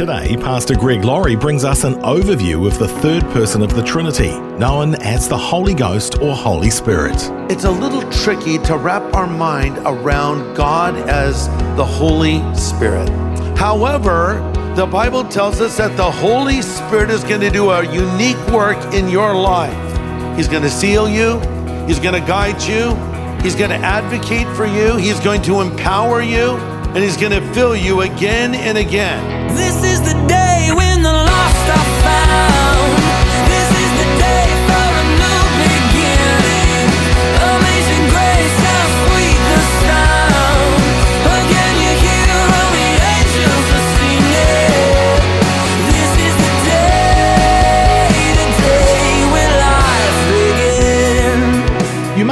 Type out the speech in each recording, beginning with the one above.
Today, Pastor Greg Laurie brings us an overview of the third person of the Trinity, known as the Holy Ghost or Holy Spirit. It's a little tricky to wrap our mind around God as the Holy Spirit. However, the Bible tells us that the Holy Spirit is going to do a unique work in your life. He's going to seal you, He's going to guide you, He's going to advocate for you, He's going to empower you, and He's going to fill you again and again. This is the day when the lost are found.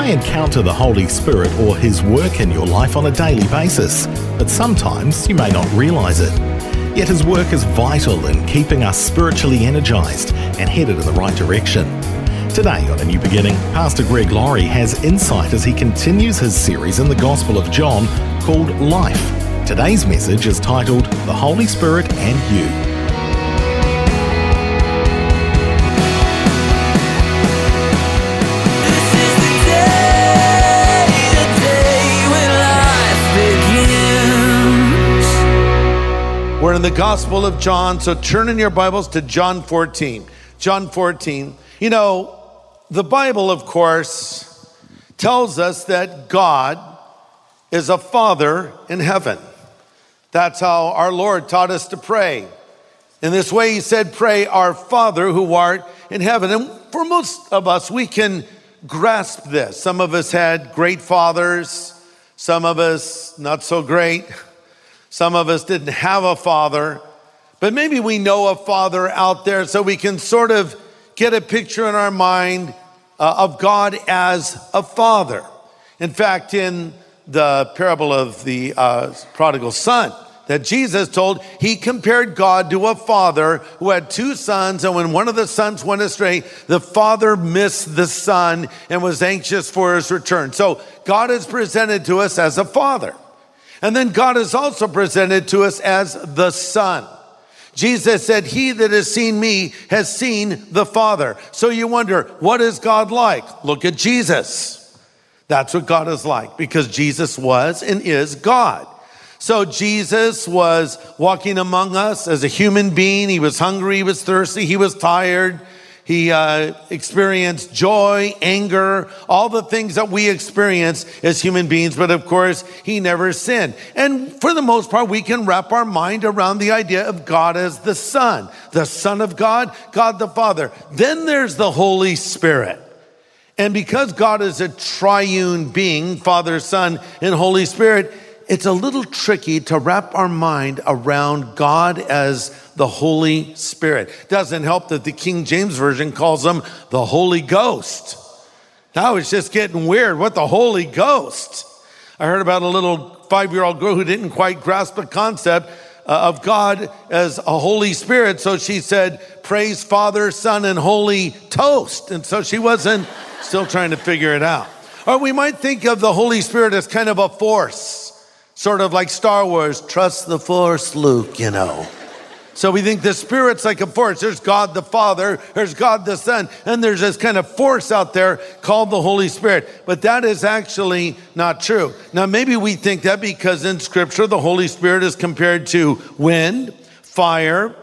Encounter the Holy Spirit or His work in your life on a daily basis, but sometimes you may not realize it. Yet His work is vital in keeping us spiritually energized and headed in the right direction. Today on A New Beginning, Pastor Greg Laurie has insight as he continues his series in the Gospel of John called Life. Today's message is titled The Holy Spirit and You. We're in the Gospel of John, so turn in your Bibles to John 14. John 14. You know, the Bible, of course, tells us that God is a Father in heaven. That's how our Lord taught us to pray. In this way, He said, Pray, our Father who art in heaven. And for most of us, we can grasp this. Some of us had great fathers, some of us not so great. Some of us didn't have a father, but maybe we know a father out there so we can sort of get a picture in our mind uh, of God as a father. In fact, in the parable of the uh, prodigal son that Jesus told, he compared God to a father who had two sons, and when one of the sons went astray, the father missed the son and was anxious for his return. So God is presented to us as a father. And then God is also presented to us as the Son. Jesus said, He that has seen me has seen the Father. So you wonder, what is God like? Look at Jesus. That's what God is like because Jesus was and is God. So Jesus was walking among us as a human being. He was hungry, he was thirsty, he was tired. He uh, experienced joy, anger, all the things that we experience as human beings. But of course, he never sinned. And for the most part, we can wrap our mind around the idea of God as the Son, the Son of God, God the Father. Then there's the Holy Spirit. And because God is a triune being, Father, Son, and Holy Spirit, it's a little tricky to wrap our mind around God as the Holy Spirit. Doesn't help that the King James Version calls him the Holy Ghost. Now it's just getting weird. What the Holy Ghost? I heard about a little five year old girl who didn't quite grasp the concept uh, of God as a Holy Spirit. So she said, Praise Father, Son, and Holy Toast. And so she wasn't still trying to figure it out. Or we might think of the Holy Spirit as kind of a force, sort of like Star Wars, trust the force, Luke, you know. So we think the Spirit's like a force. There's God the Father, there's God the Son, and there's this kind of force out there called the Holy Spirit. But that is actually not true. Now, maybe we think that because in Scripture, the Holy Spirit is compared to wind, fire,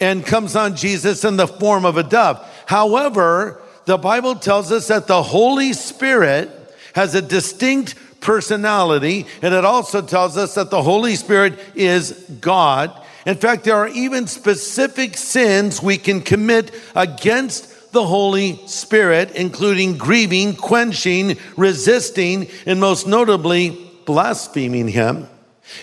and comes on Jesus in the form of a dove. However, the Bible tells us that the Holy Spirit has a distinct personality, and it also tells us that the Holy Spirit is God. In fact, there are even specific sins we can commit against the Holy Spirit, including grieving, quenching, resisting, and most notably, blaspheming Him.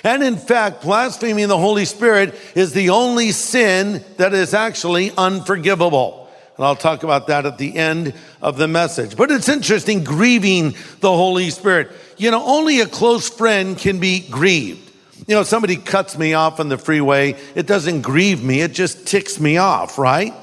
And in fact, blaspheming the Holy Spirit is the only sin that is actually unforgivable. And I'll talk about that at the end of the message. But it's interesting grieving the Holy Spirit. You know, only a close friend can be grieved. You know, somebody cuts me off on the freeway, it doesn't grieve me, it just ticks me off, right?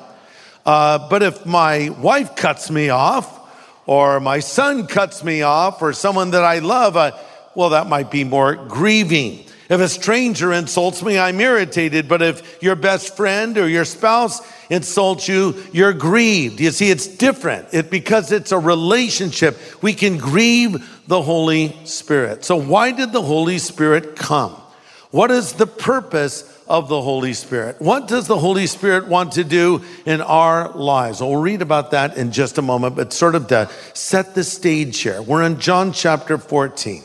Uh, but if my wife cuts me off, or my son cuts me off, or someone that I love, uh, well, that might be more grieving. If a stranger insults me, I'm irritated. But if your best friend or your spouse insults you, you're grieved. You see, it's different. It, because it's a relationship, we can grieve the Holy Spirit. So, why did the Holy Spirit come? What is the purpose of the Holy Spirit. What does the Holy Spirit want to do in our lives? We'll read about that in just a moment, but sort of to set the stage here. We're in John chapter 14.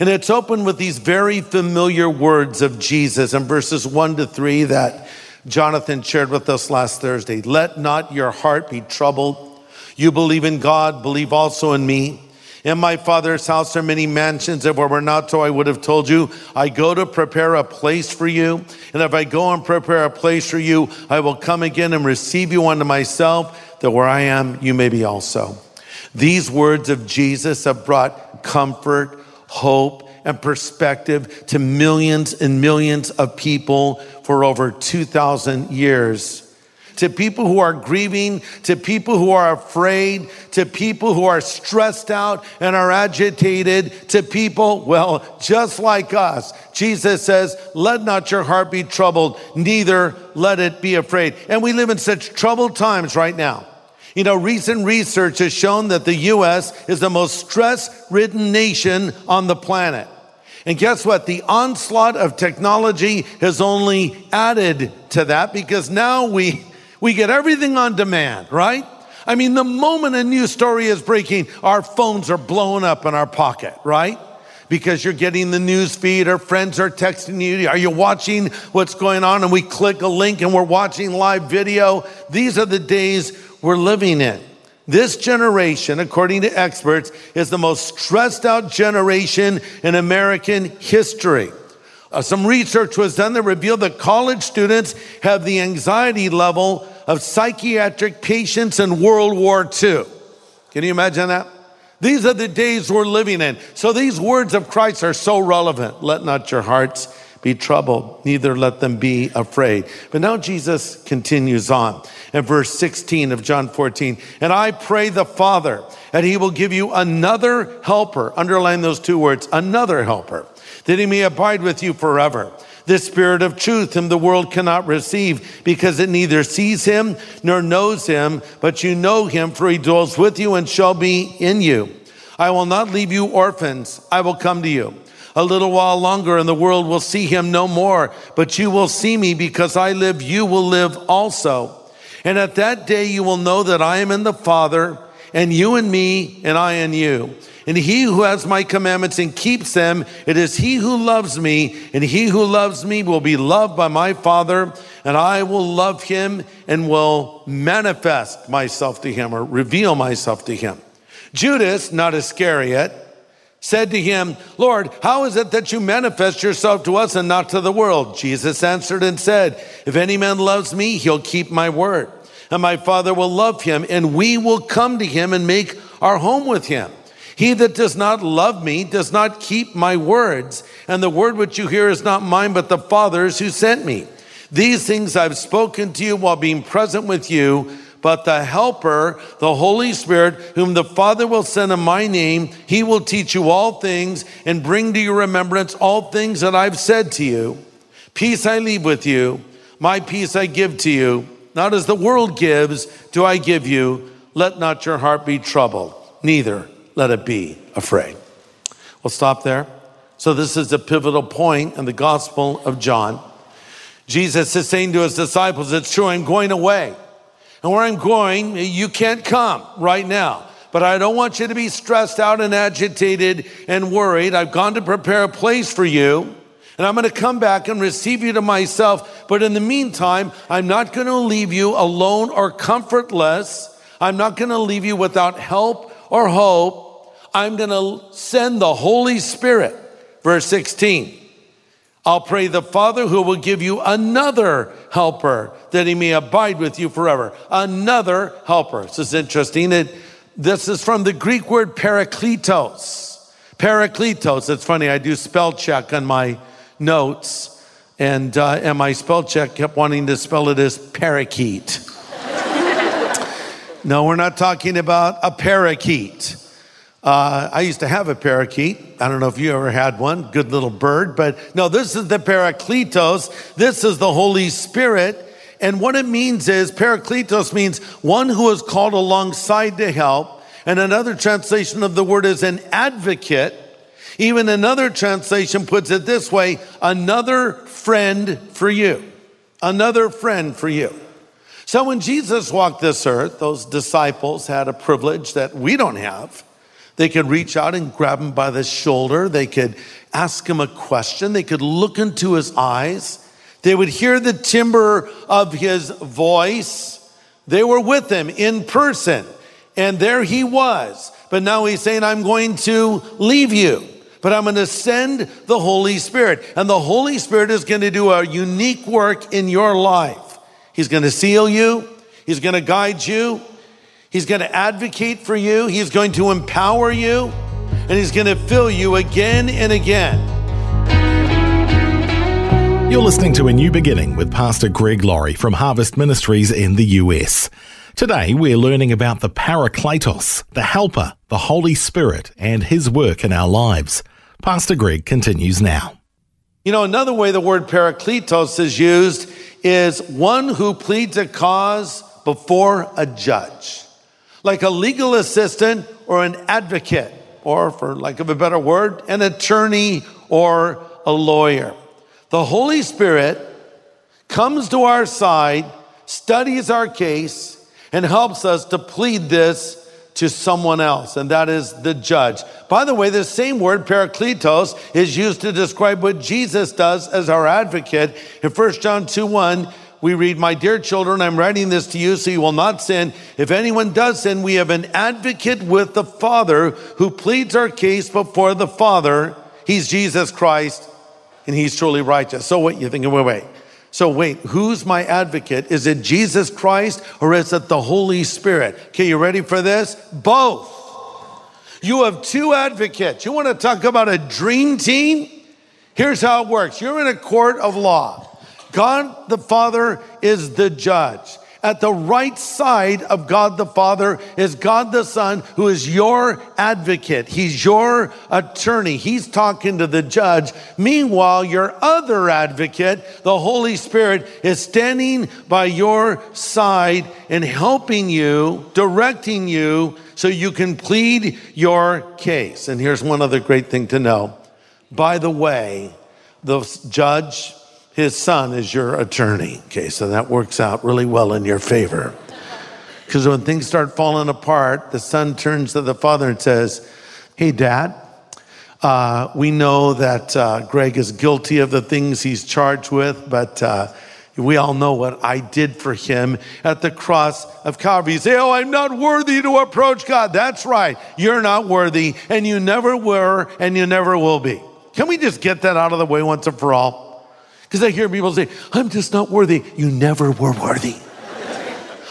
And it's open with these very familiar words of Jesus in verses 1 to 3 that Jonathan shared with us last Thursday. Let not your heart be troubled. You believe in God, believe also in me. In my father's house are many mansions. If it were not so, I would have told you. I go to prepare a place for you. And if I go and prepare a place for you, I will come again and receive you unto myself, that where I am, you may be also. These words of Jesus have brought comfort, hope, and perspective to millions and millions of people for over 2,000 years to people who are grieving, to people who are afraid, to people who are stressed out and are agitated, to people, well, just like us. Jesus says, let not your heart be troubled, neither let it be afraid. And we live in such troubled times right now. You know, recent research has shown that the U.S. is the most stress ridden nation on the planet. And guess what? The onslaught of technology has only added to that because now we we get everything on demand, right? I mean, the moment a news story is breaking, our phones are blowing up in our pocket, right? Because you're getting the news feed, or friends are texting you. Are you watching what's going on? And we click a link and we're watching live video. These are the days we're living in. This generation, according to experts, is the most stressed out generation in American history. Uh, some research was done that revealed that college students have the anxiety level of psychiatric patients in World War II. Can you imagine that? These are the days we're living in. So these words of Christ are so relevant. Let not your hearts be troubled, neither let them be afraid. But now Jesus continues on in verse 16 of John 14. And I pray the Father, that he will give you another helper. Underline those two words, another helper that he may abide with you forever. The Spirit of truth, whom the world cannot receive, because it neither sees him nor knows him, but you know him, for he dwells with you and shall be in you. I will not leave you orphans, I will come to you. A little while longer, and the world will see him no more, but you will see me, because I live, you will live also. And at that day you will know that I am in the Father, and you and me, and I and you. And he who has my commandments and keeps them, it is he who loves me, and he who loves me will be loved by my Father, and I will love him and will manifest myself to him or reveal myself to him. Judas, not Iscariot, said to him, Lord, how is it that you manifest yourself to us and not to the world? Jesus answered and said, If any man loves me, he'll keep my word. And my Father will love him, and we will come to him and make our home with him. He that does not love me does not keep my words, and the word which you hear is not mine, but the Father's who sent me. These things I've spoken to you while being present with you, but the Helper, the Holy Spirit, whom the Father will send in my name, he will teach you all things and bring to your remembrance all things that I've said to you. Peace I leave with you, my peace I give to you. Not as the world gives, do I give you. Let not your heart be troubled, neither let it be afraid. We'll stop there. So, this is a pivotal point in the Gospel of John. Jesus is saying to his disciples, It's true, I'm going away. And where I'm going, you can't come right now. But I don't want you to be stressed out and agitated and worried. I've gone to prepare a place for you. And I'm going to come back and receive you to myself. But in the meantime, I'm not going to leave you alone or comfortless. I'm not going to leave you without help or hope. I'm going to send the Holy Spirit. Verse 16. I'll pray the Father who will give you another helper that he may abide with you forever. Another helper. This is interesting. It, this is from the Greek word parakletos. Parakletos. It's funny, I do spell check on my notes, and, uh, and my spell check kept wanting to spell it as parakeet. no, we're not talking about a parakeet. Uh, I used to have a parakeet. I don't know if you ever had one. Good little bird. But no, this is the Parakletos. This is the Holy Spirit. And what it means is Parakletos means one who is called alongside to help. And another translation of the word is an advocate. Even another translation puts it this way another friend for you. Another friend for you. So when Jesus walked this earth, those disciples had a privilege that we don't have. They could reach out and grab him by the shoulder. They could ask him a question. They could look into his eyes. They would hear the timbre of his voice. They were with him in person. And there he was. But now he's saying, I'm going to leave you, but I'm going to send the Holy Spirit. And the Holy Spirit is going to do a unique work in your life. He's going to seal you. He's going to guide you. He's going to advocate for you. He's going to empower you. And he's going to fill you again and again. You're listening to A New Beginning with Pastor Greg Laurie from Harvest Ministries in the US. Today, we're learning about the Parakletos, the Helper, the Holy Spirit, and His work in our lives. Pastor Greg continues now. You know, another way the word parakletos is used is one who pleads a cause before a judge, like a legal assistant or an advocate, or for lack of a better word, an attorney or a lawyer. The Holy Spirit comes to our side, studies our case, and helps us to plead this to someone else, and that is the judge. By the way, the same word, parakletos, is used to describe what Jesus does as our advocate. In 1 John 2 1, we read, My dear children, I'm writing this to you so you will not sin. If anyone does sin, we have an advocate with the Father who pleads our case before the Father. He's Jesus Christ and he's truly righteous. So what you thinking, wait, wait. So wait, who's my advocate? Is it Jesus Christ or is it the Holy Spirit? Okay, you ready for this? Both. You have two advocates. You want to talk about a dream team? Here's how it works. You're in a court of law. God the Father is the judge. At the right side of God the Father is God the Son, who is your advocate. He's your attorney. He's talking to the judge. Meanwhile, your other advocate, the Holy Spirit, is standing by your side and helping you, directing you so you can plead your case. And here's one other great thing to know. By the way, the judge his son is your attorney. Okay, so that works out really well in your favor. Because when things start falling apart, the son turns to the father and says, Hey, dad, uh, we know that uh, Greg is guilty of the things he's charged with, but uh, we all know what I did for him at the cross of Calvary. You say, Oh, I'm not worthy to approach God. That's right. You're not worthy, and you never were, and you never will be. Can we just get that out of the way once and for all? Because I hear people say, I'm just not worthy. You never were worthy.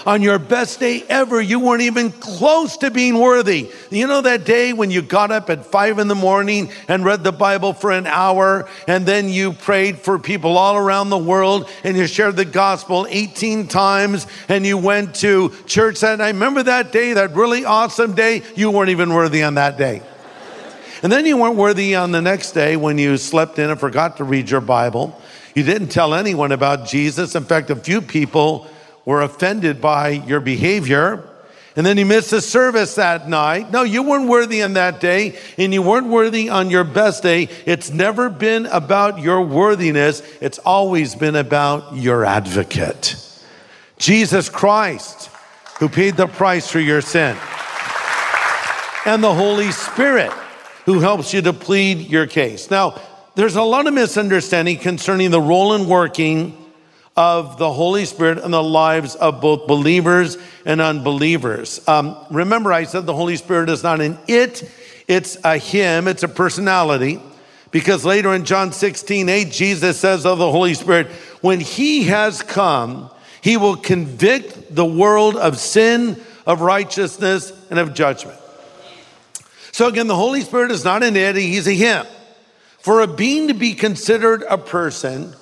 On your best day ever, you weren't even close to being worthy. You know that day when you got up at five in the morning and read the Bible for an hour, and then you prayed for people all around the world, and you shared the gospel 18 times, and you went to church that night. Remember that day, that really awesome day? You weren't even worthy on that day. And then you weren't worthy on the next day when you slept in and forgot to read your Bible. You didn't tell anyone about Jesus. In fact, a few people were offended by your behavior. And then you missed the service that night. No, you weren't worthy on that day, and you weren't worthy on your best day. It's never been about your worthiness, it's always been about your advocate. Jesus Christ, who paid the price for your sin, and the Holy Spirit, who helps you to plead your case. Now, there's a lot of misunderstanding concerning the role and working of the Holy Spirit in the lives of both believers and unbelievers. Um, remember, I said the Holy Spirit is not an it, it's a him, it's a personality. Because later in John 16, 8, Jesus says of the Holy Spirit, when he has come, he will convict the world of sin, of righteousness, and of judgment. So again, the Holy Spirit is not an it, he's a him. For a being to be considered a person,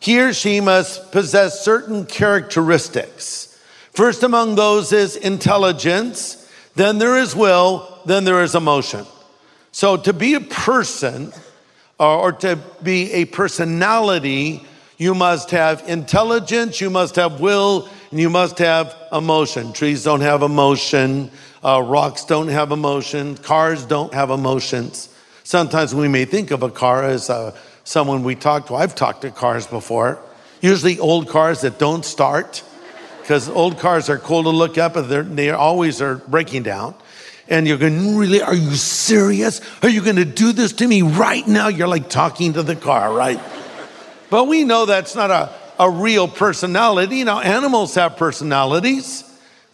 he or she must possess certain characteristics. First among those is intelligence, then there is will, then there is emotion. So to be a person or, or to be a personality, you must have intelligence, you must have will, and you must have emotion. Trees don't have emotion, uh, rocks don't have emotion, cars don't have emotions. Sometimes we may think of a car as uh, someone we talk to. I've talked to cars before, usually old cars that don't start because old cars are cool to look at, but they always are breaking down. And you're going, really? Are you serious? Are you going to do this to me right now? You're like talking to the car, right? but we know that's not a, a real personality. Now, animals have personalities.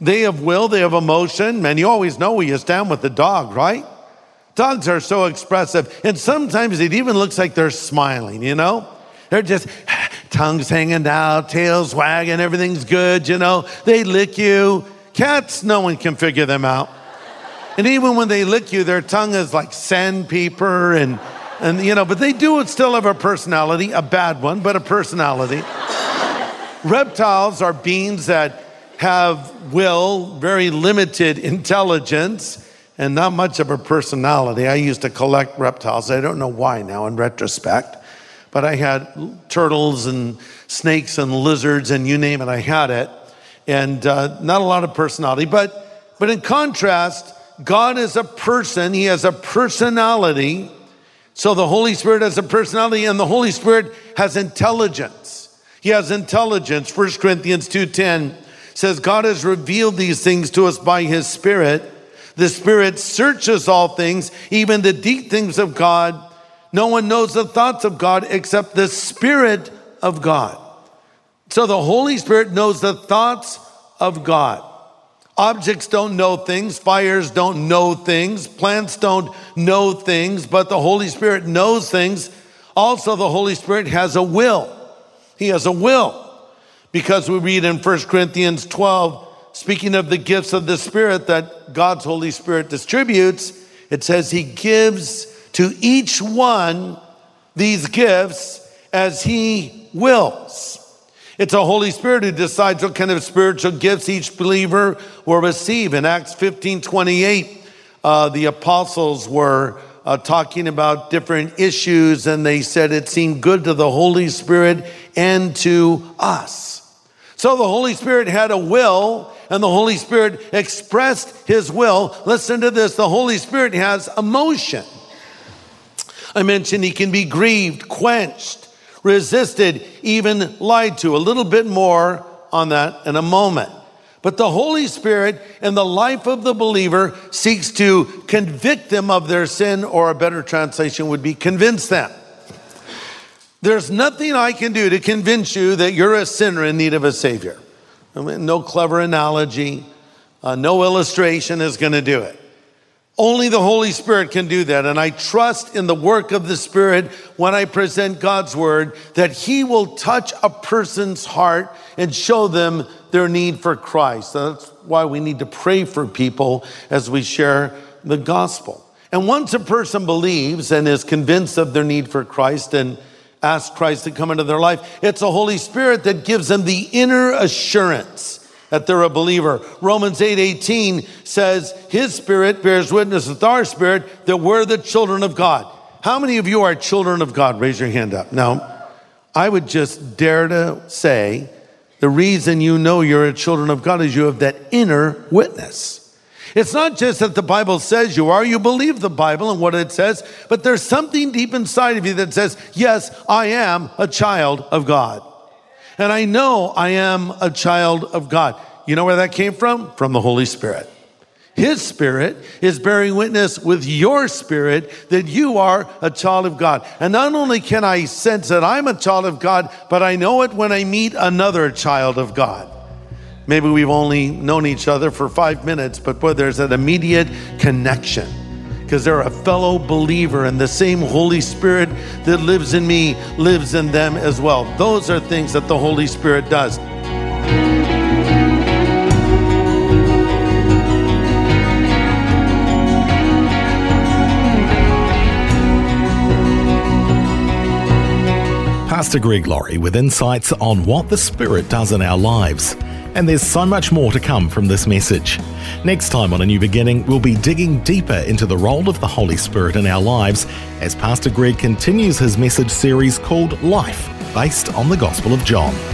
They have will, they have emotion. Man, you always know where you stand with the dog, right? Dogs are so expressive. And sometimes it even looks like they're smiling, you know? They're just tongues hanging out, tails wagging, everything's good, you know? They lick you. Cats, no one can figure them out. And even when they lick you, their tongue is like sandpaper and, and you know, but they do still have a personality, a bad one, but a personality. Reptiles are beings that have will, very limited intelligence, and not much of a personality. I used to collect reptiles. I don't know why now in retrospect, but I had turtles and snakes and lizards and you name it, I had it. And uh, not a lot of personality. But, but in contrast, God is a person, He has a personality. So the Holy Spirit has a personality, and the Holy Spirit has intelligence. He has intelligence. 1 Corinthians 2:10 says, God has revealed these things to us by His Spirit. The Spirit searches all things, even the deep things of God. No one knows the thoughts of God except the Spirit of God. So the Holy Spirit knows the thoughts of God. Objects don't know things, fires don't know things, plants don't know things, but the Holy Spirit knows things. Also, the Holy Spirit has a will. He has a will because we read in 1 Corinthians 12, speaking of the gifts of the Spirit that God's Holy Spirit distributes, it says He gives to each one these gifts as He wills. It's a Holy Spirit who decides what kind of spiritual gifts each believer will receive. In Acts 15 28, uh, the apostles were uh, talking about different issues, and they said it seemed good to the Holy Spirit and to us. So the Holy Spirit had a will, and the Holy Spirit expressed his will. Listen to this the Holy Spirit has emotion. I mentioned he can be grieved, quenched resisted, even lied to. A little bit more on that in a moment. But the Holy Spirit in the life of the believer seeks to convict them of their sin, or a better translation would be convince them. There's nothing I can do to convince you that you're a sinner in need of a Savior. No clever analogy, uh, no illustration is going to do it. Only the Holy Spirit can do that. And I trust in the work of the Spirit when I present God's word that He will touch a person's heart and show them their need for Christ. That's why we need to pray for people as we share the gospel. And once a person believes and is convinced of their need for Christ and asks Christ to come into their life, it's the Holy Spirit that gives them the inner assurance that they're a believer. Romans 8 18 says, His spirit bears witness with our spirit that we're the children of God. How many of you are children of God? Raise your hand up. Now, I would just dare to say the reason you know you're a children of God is you have that inner witness. It's not just that the Bible says you are, you believe the Bible and what it says, but there's something deep inside of you that says, Yes, I am a child of God. And I know I am a child of God. You know where that came from? From the Holy Spirit. His spirit is bearing witness with your spirit that you are a child of God. And not only can I sense that I'm a child of God, but I know it when I meet another child of God. Maybe we've only known each other for five minutes, but boy, there's an immediate connection because they're a fellow believer and the same Holy Spirit that lives in me lives in them as well. Those are things that the Holy Spirit does. Pastor Greg Laurie with insights on what the Spirit does in our lives. And there's so much more to come from this message. Next time on A New Beginning, we'll be digging deeper into the role of the Holy Spirit in our lives as Pastor Greg continues his message series called Life, based on the Gospel of John.